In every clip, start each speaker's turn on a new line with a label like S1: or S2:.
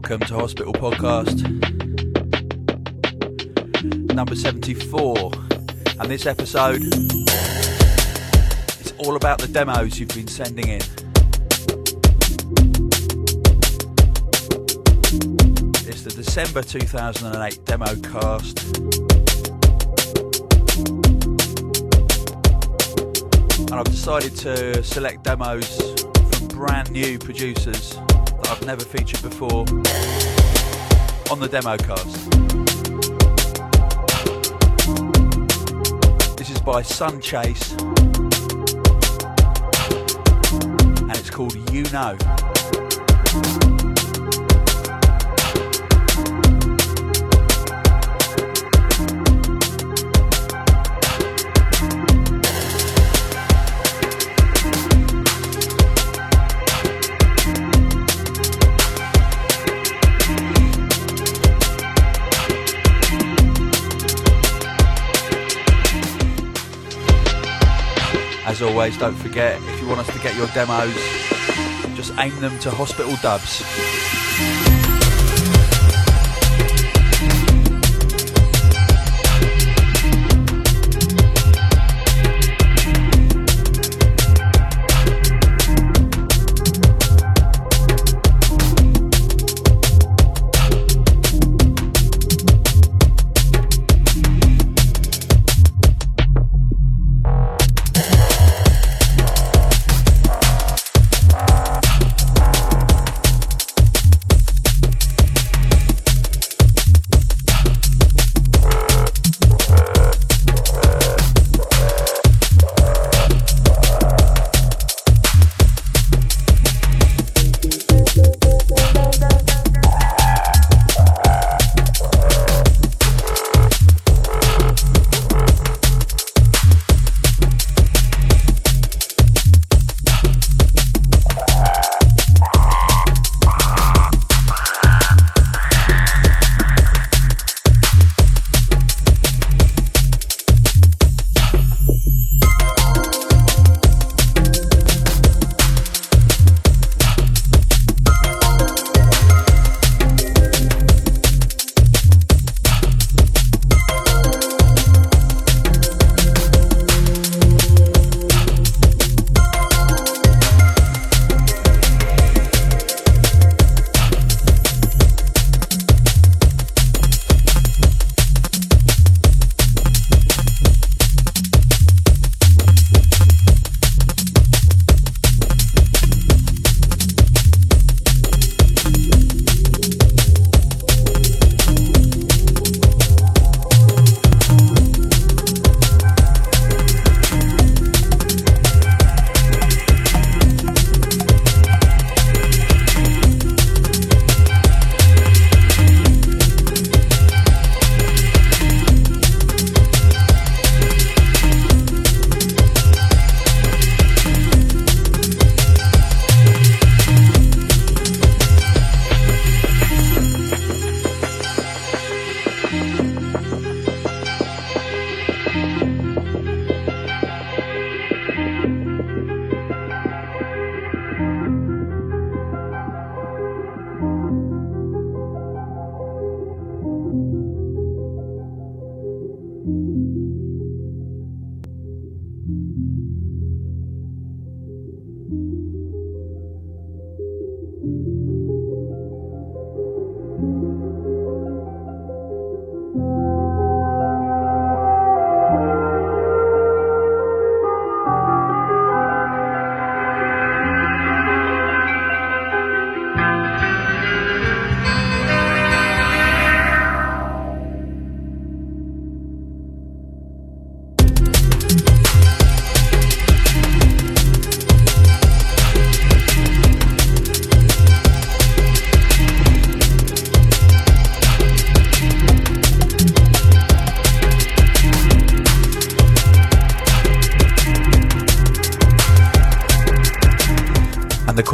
S1: Welcome to Hospital Podcast number 74. And this episode is all about the demos you've been sending in. It's the December 2008 demo cast. And I've decided to select demos from brand new producers I've never featured before on the demo cast. This is by Sun Chase and it's called You Know. As always, don't forget if you want us to get your demos, just aim them to Hospital Dubs.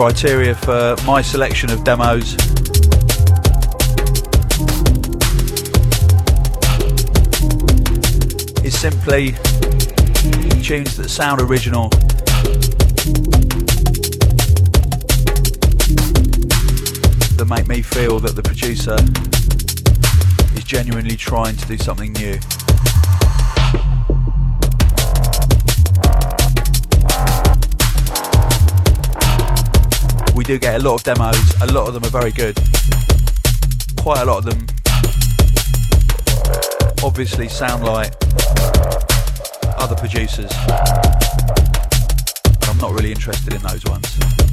S1: Criteria for my selection of demos. Is simply tunes that sound original. that make me feel that the producer is genuinely trying to do something new. We do get a lot of demos, a lot of them are very good. Quite a lot of them obviously sound like other producers. But I'm not really interested in those ones.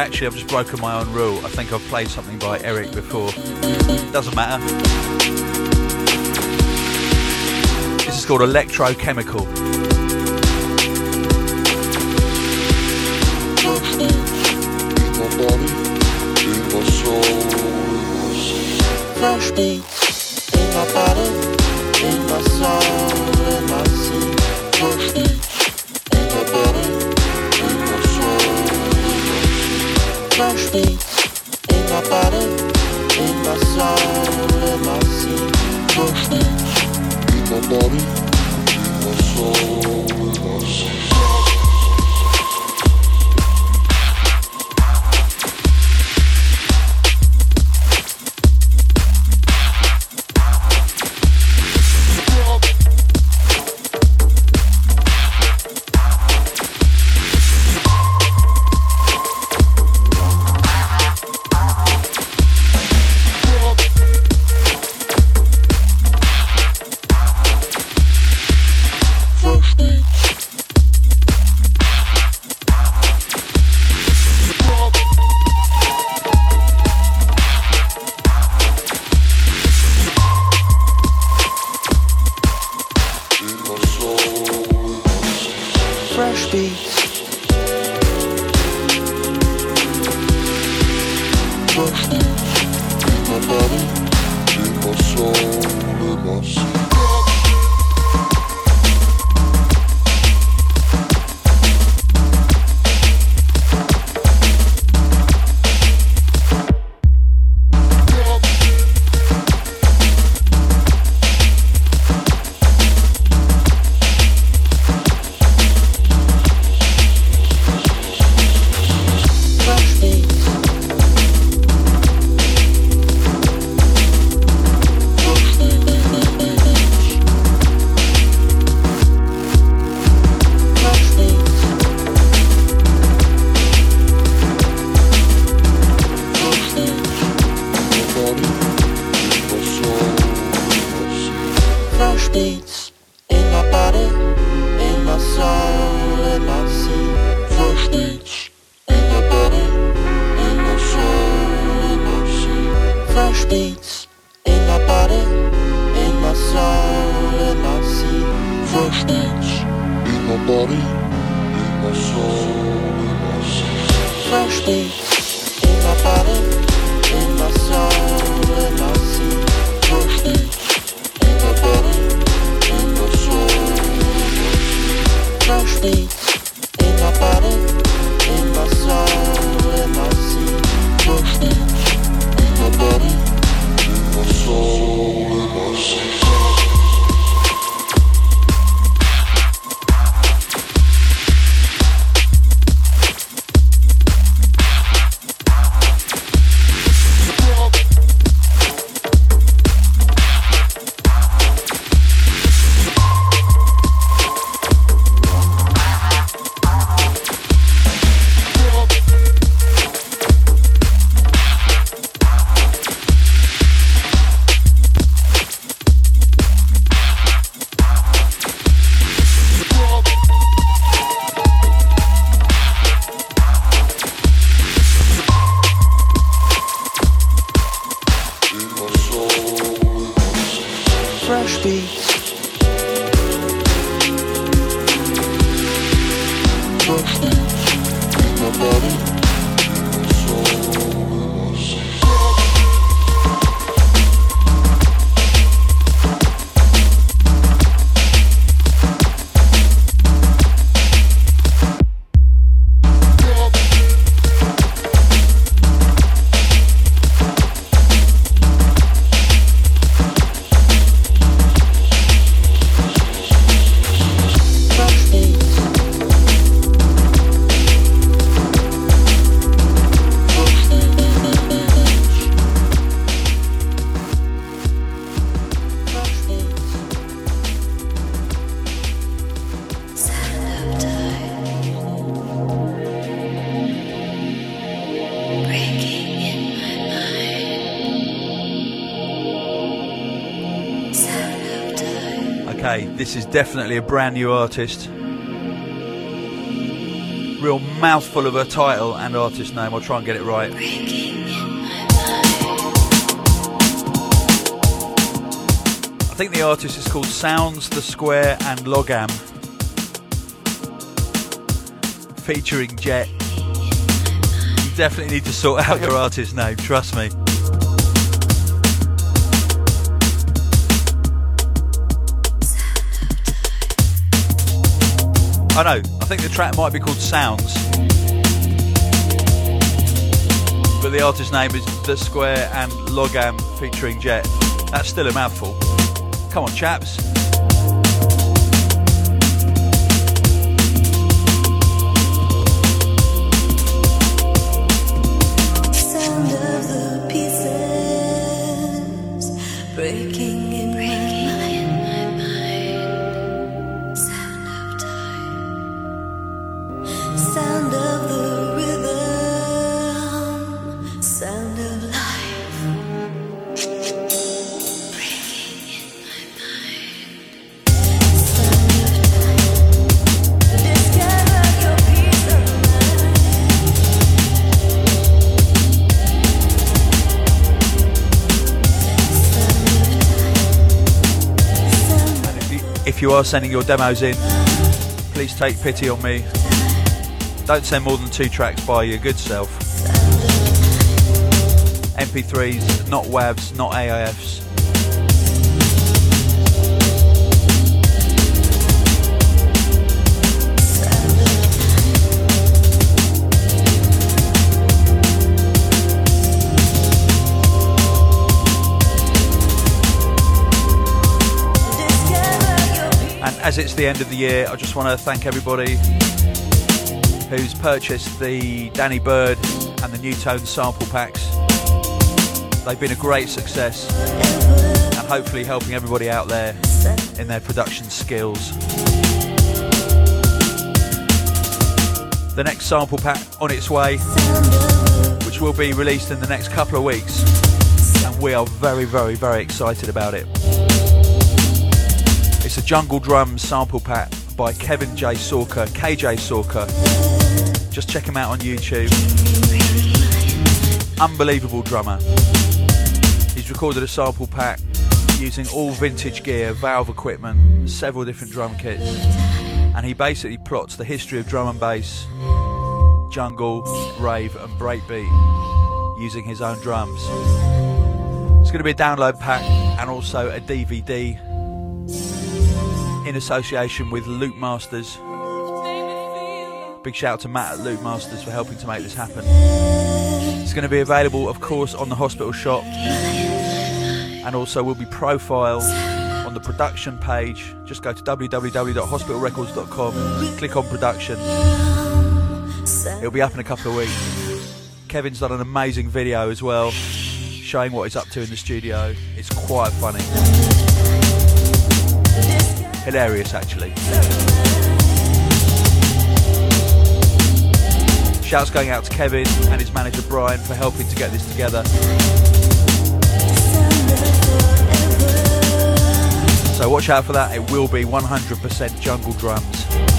S1: Actually, I've just broken my own rule. I think I've played something by Eric before. Doesn't matter. This is called Electrochemical. Fresh beats fresh This is definitely a brand new artist. Real mouthful of a title and artist name. I'll try and get it right. I think the artist is called Sounds, The Square and Logam. Featuring Jet. You definitely need to sort out your artist name, trust me. I know. I think the track might be called Sounds. But the artist name is The Square and Logam featuring Jet. That's still a mouthful. Come on, chaps. You are sending your demos in, please take pity on me. Don't send more than two tracks by your good self. MP3s, not WAVs, not AIFs. As it's the end of the year, I just want to thank everybody who's purchased the Danny Byrd and the NuTone sample packs. They've been a great success and hopefully helping everybody out there in their production skills. The next sample pack on its way, which will be released in the next couple of weeks, and we are very, very, very excited about it. It's a Jungle Drums sample pack by Kevin J. Sawka, KJ Sawka. Just check him out on YouTube. Unbelievable drummer. He's recorded a sample pack using all vintage gear, valve equipment, several different drum kits. And he basically plots the history of drum and bass, jungle, rave, and breakbeat using his own drums. It's going to be a download pack and also a DVD in association with Loopmasters. Big shout out to Matt at Loopmasters for helping to make this happen. It's going to be available, of course, on the hospital shop and also will be profiled on the production page. Just go to www.hospitalrecords.com, click on production. It'll be up in a couple of weeks. Kevin's done an amazing video as well, showing what he's up to in the studio. It's quite funny. Hilarious, actually. Shouts going out to Kevin and his manager Brian for helping to get this together. So watch out for that, it will be 100% jungle drums.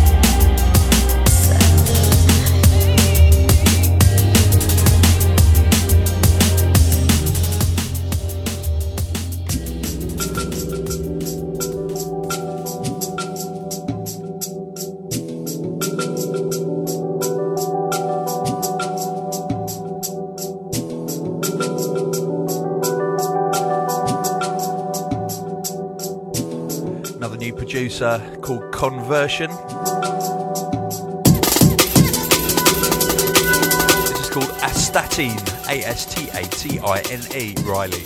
S1: Producer called Conversion. This is called Astatine, A S T A T I N E, Riley.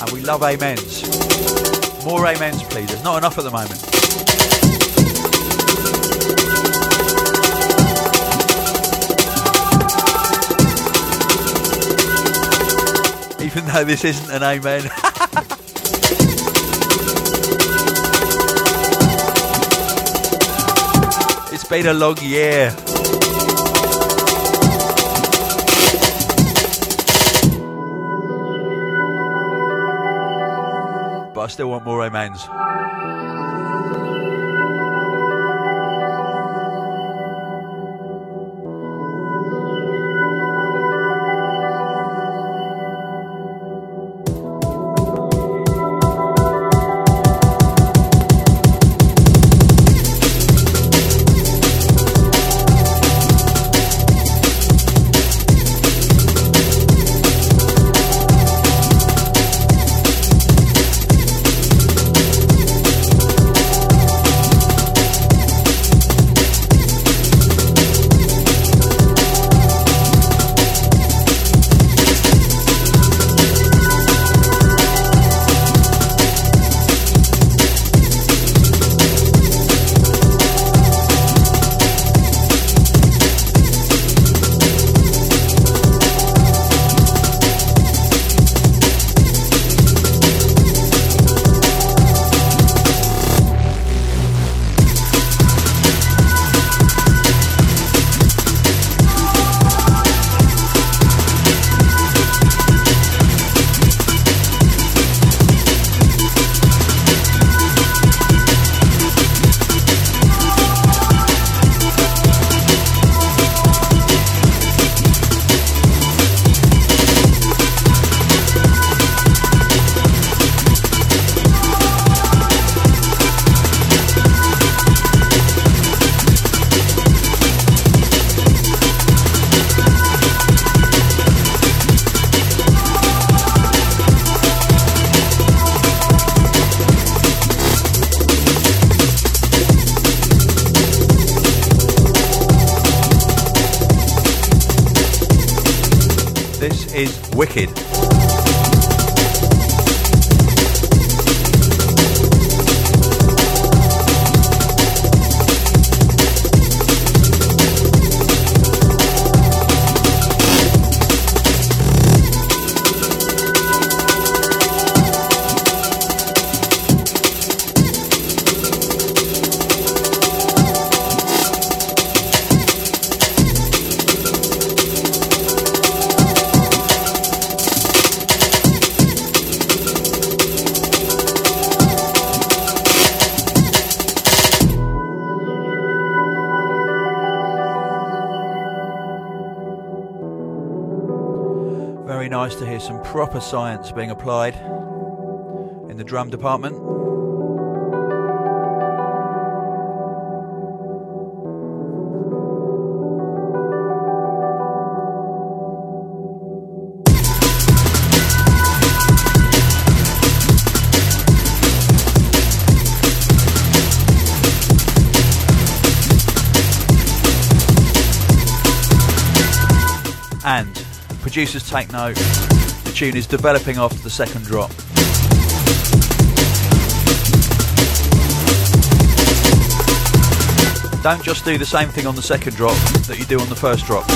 S1: And we love amens. More amens, please. There's not enough at the moment. Though this isn't an amen. it's been a long year. But I still want more amens. Wicked. Proper science being applied in the drum department. And producers take note, the tune is developing after the second drop. Don't just do the same thing on the second drop that you do on the first drop.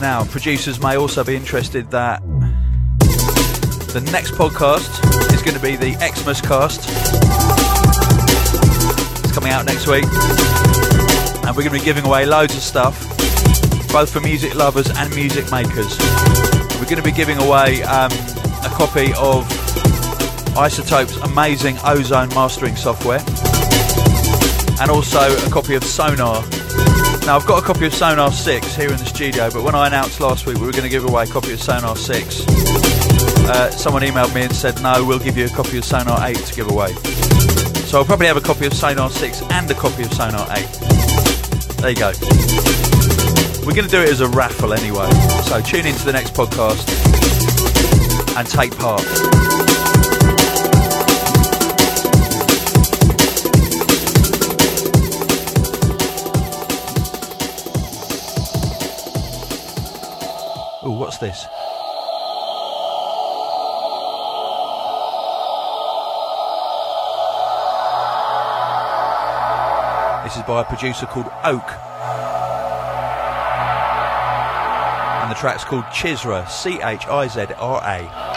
S1: Now, producers may also be interested that the next podcast is going to be the Xmas cast. It's coming out next week. And we're going to be giving away loads of stuff, both for music lovers and music makers. We're going to be giving away um, a copy of iZotope's amazing ozone mastering software and also a copy of Sonar Now, I've got a copy of Sonar 6 here in the studio, but when I announced last week we were going to give away a copy of Sonar 6, uh, someone emailed me and said, no, we'll give you a copy of Sonar 8 to give away. So I'll probably have a copy of Sonar 6 and a copy of Sonar 8. There you go. We're going to do it as a raffle anyway, so tune in to the next podcast and take part. What's this? By a producer called Oak. And the track's called Chizra, C H I Z R A.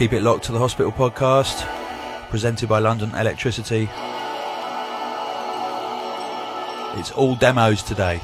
S1: Keep it locked to the Hospital Podcast, presented by London Electricity. It's all demos today.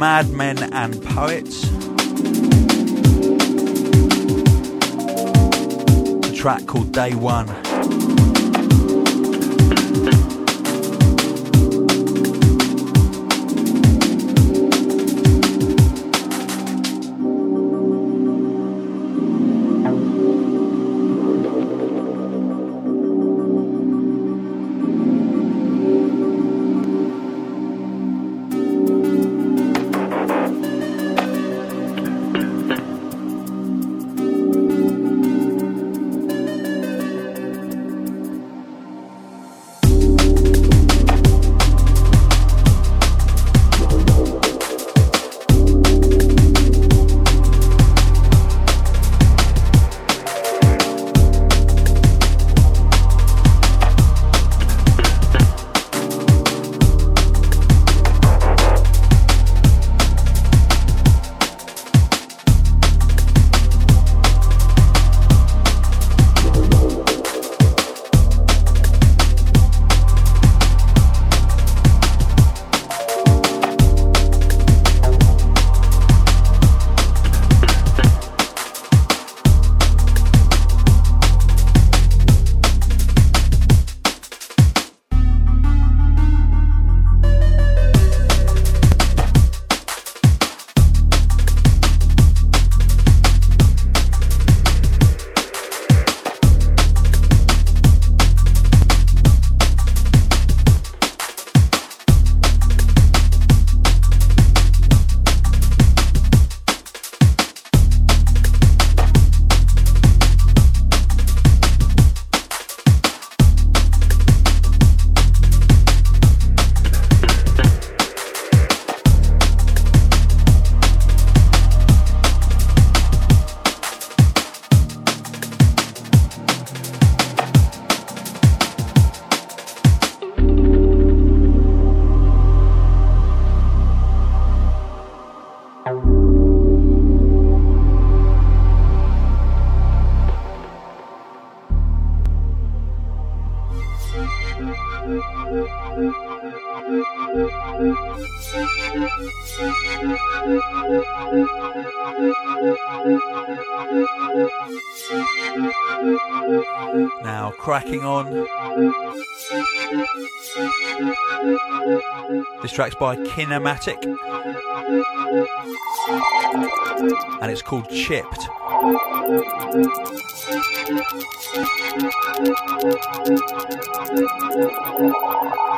S1: Madmen and Poets. A track called Day One. Now cracking on. This track's by Kinematic and it's called Chipped.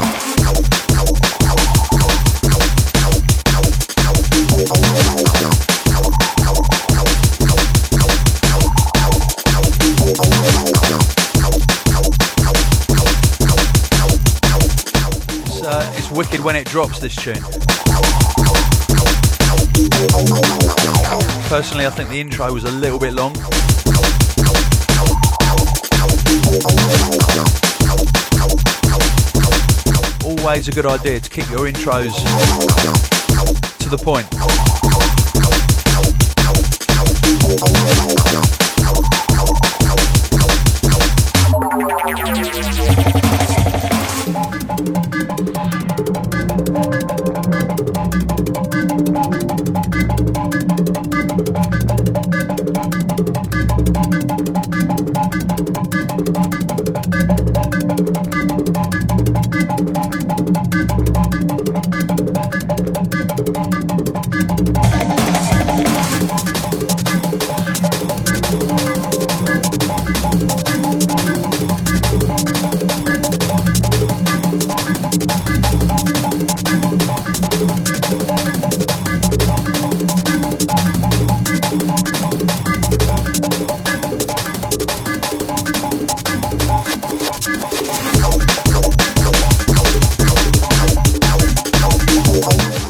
S1: Uh, when it drops this tune. Personally, I think the intro was a little bit long. Always a good idea to keep your intros to the point.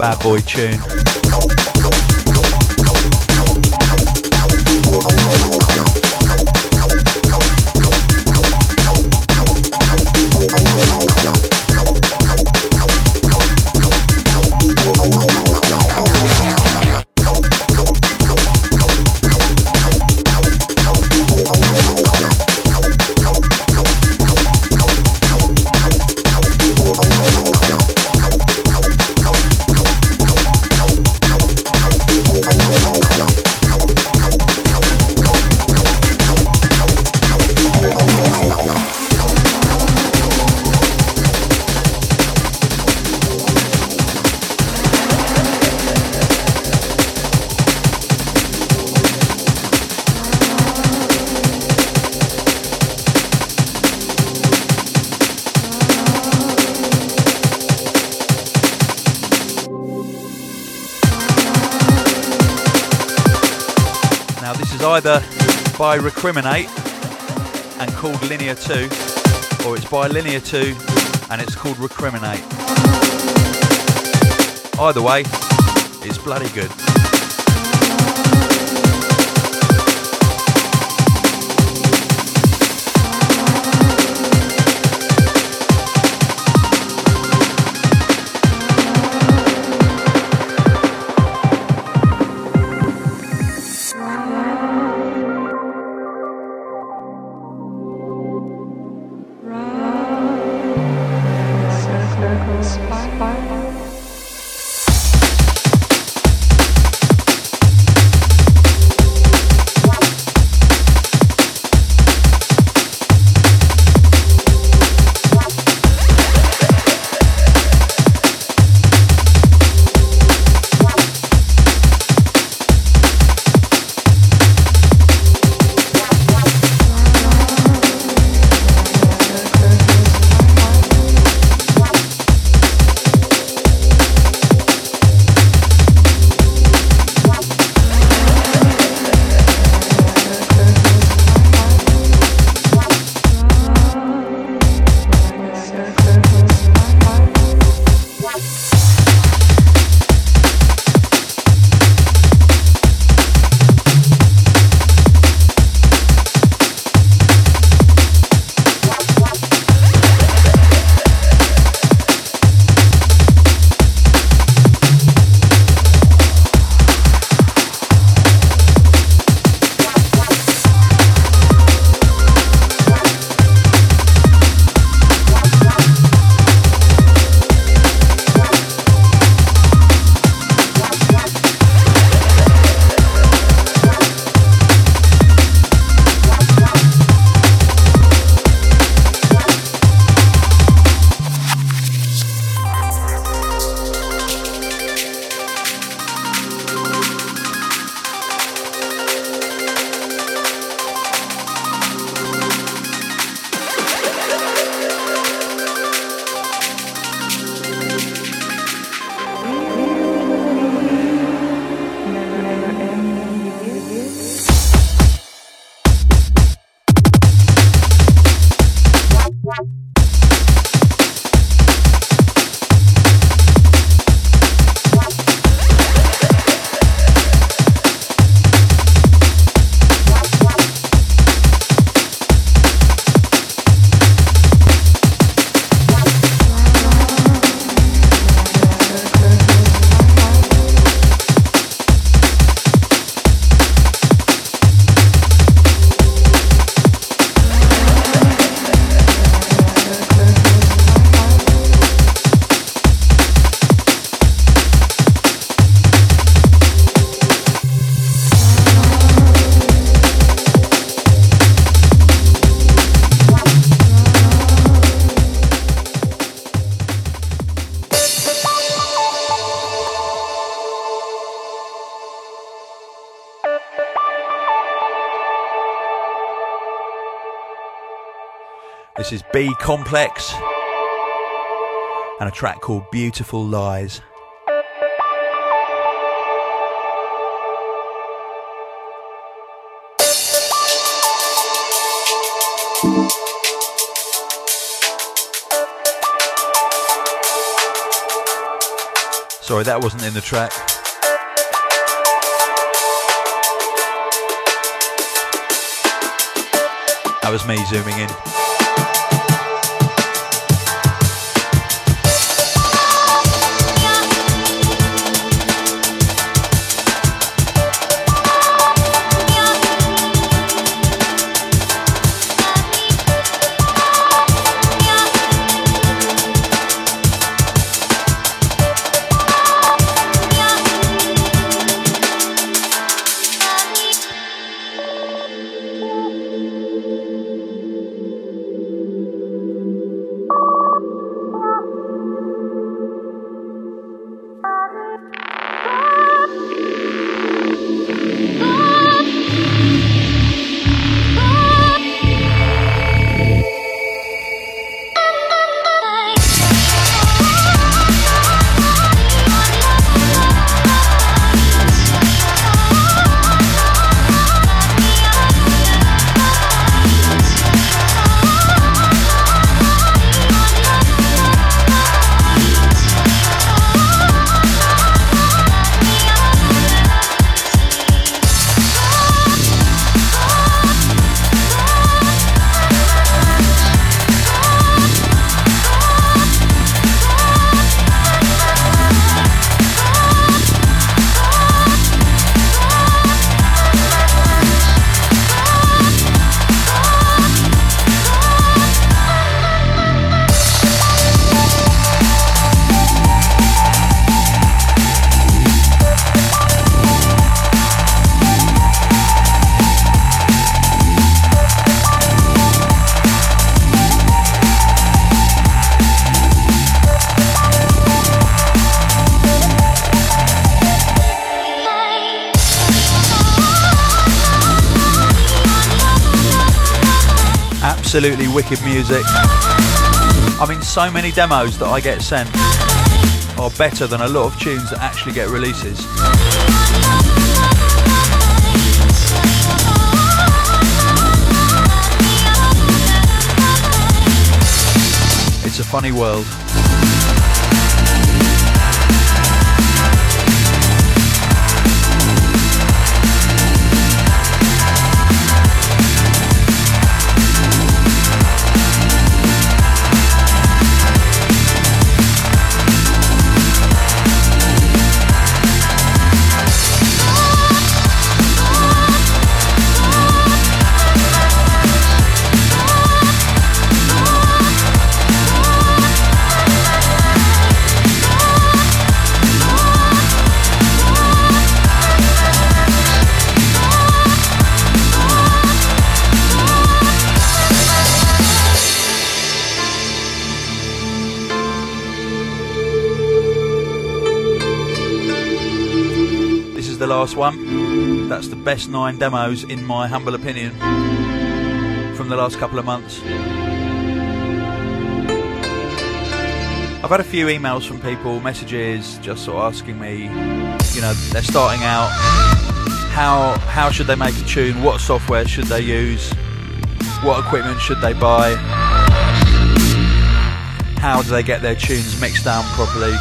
S1: Bad boy tune. By Recriminate and called Linear 2, or it's by Linear 2 and it's called Recriminate. Either way, it's bloody good. This is B Complex and a track called Beautiful Lies. Sorry, that wasn't in the track. That was me zooming in. Absolutely wicked music. I mean, so many demos that I get sent are better than a lot of tunes that actually get releases. It's a funny world. Last one. That's the best nine demos, in my humble opinion, from the last couple of months. I've had a few emails from people, messages, just sort of asking me, you know, they're starting out. How how should they make a tune? What software should they use? What equipment should they buy? How do they get their tunes mixed down properly?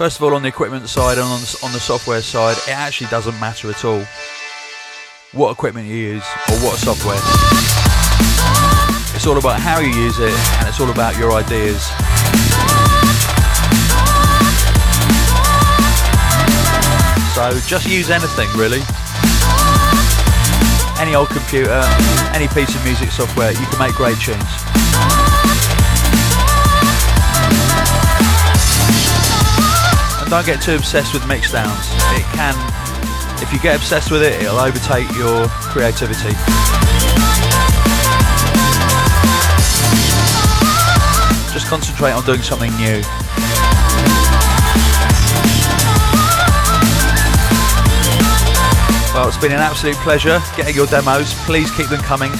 S1: First of all, on the equipment side and on the, on the software side, it actually doesn't matter at all what equipment you use or what software. It's all about how you use it and it's all about your ideas. So just use anything really. Any old computer, any piece of music software, you can make great tunes. Don't get too obsessed with mixdowns. It can, if you get obsessed with it, it'll overtake your creativity. Just concentrate on doing something new. Well, it's been an absolute pleasure getting your demos. Please keep them coming.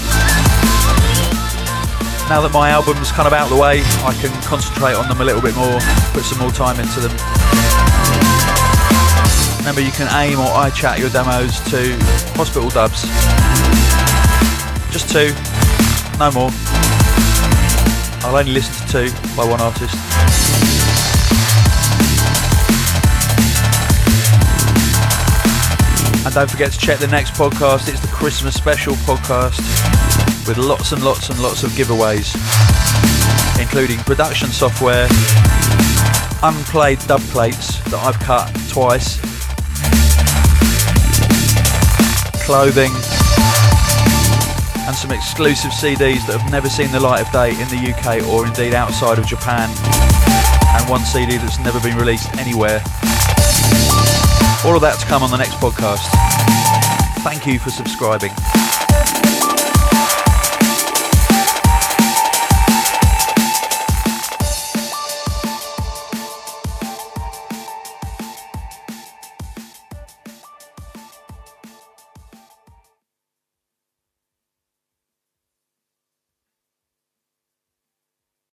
S1: now that my album's kind of out of the way, I can concentrate on them a little bit more, put some more time into them. Remember, you can aim or iChat your demos to Hospital Dubs. Just two, no more. I'll only listen to two by one artist. And don't forget to check the next podcast. It's the Christmas special podcast with lots and lots and lots of giveaways, including production software, unplayed dub plates that I've cut twice, clothing, and some exclusive CDs that have never seen the light of day in the UK or indeed outside of Japan, and one CD that's never been released anywhere. All of that to come on the next podcast. Thank you for subscribing.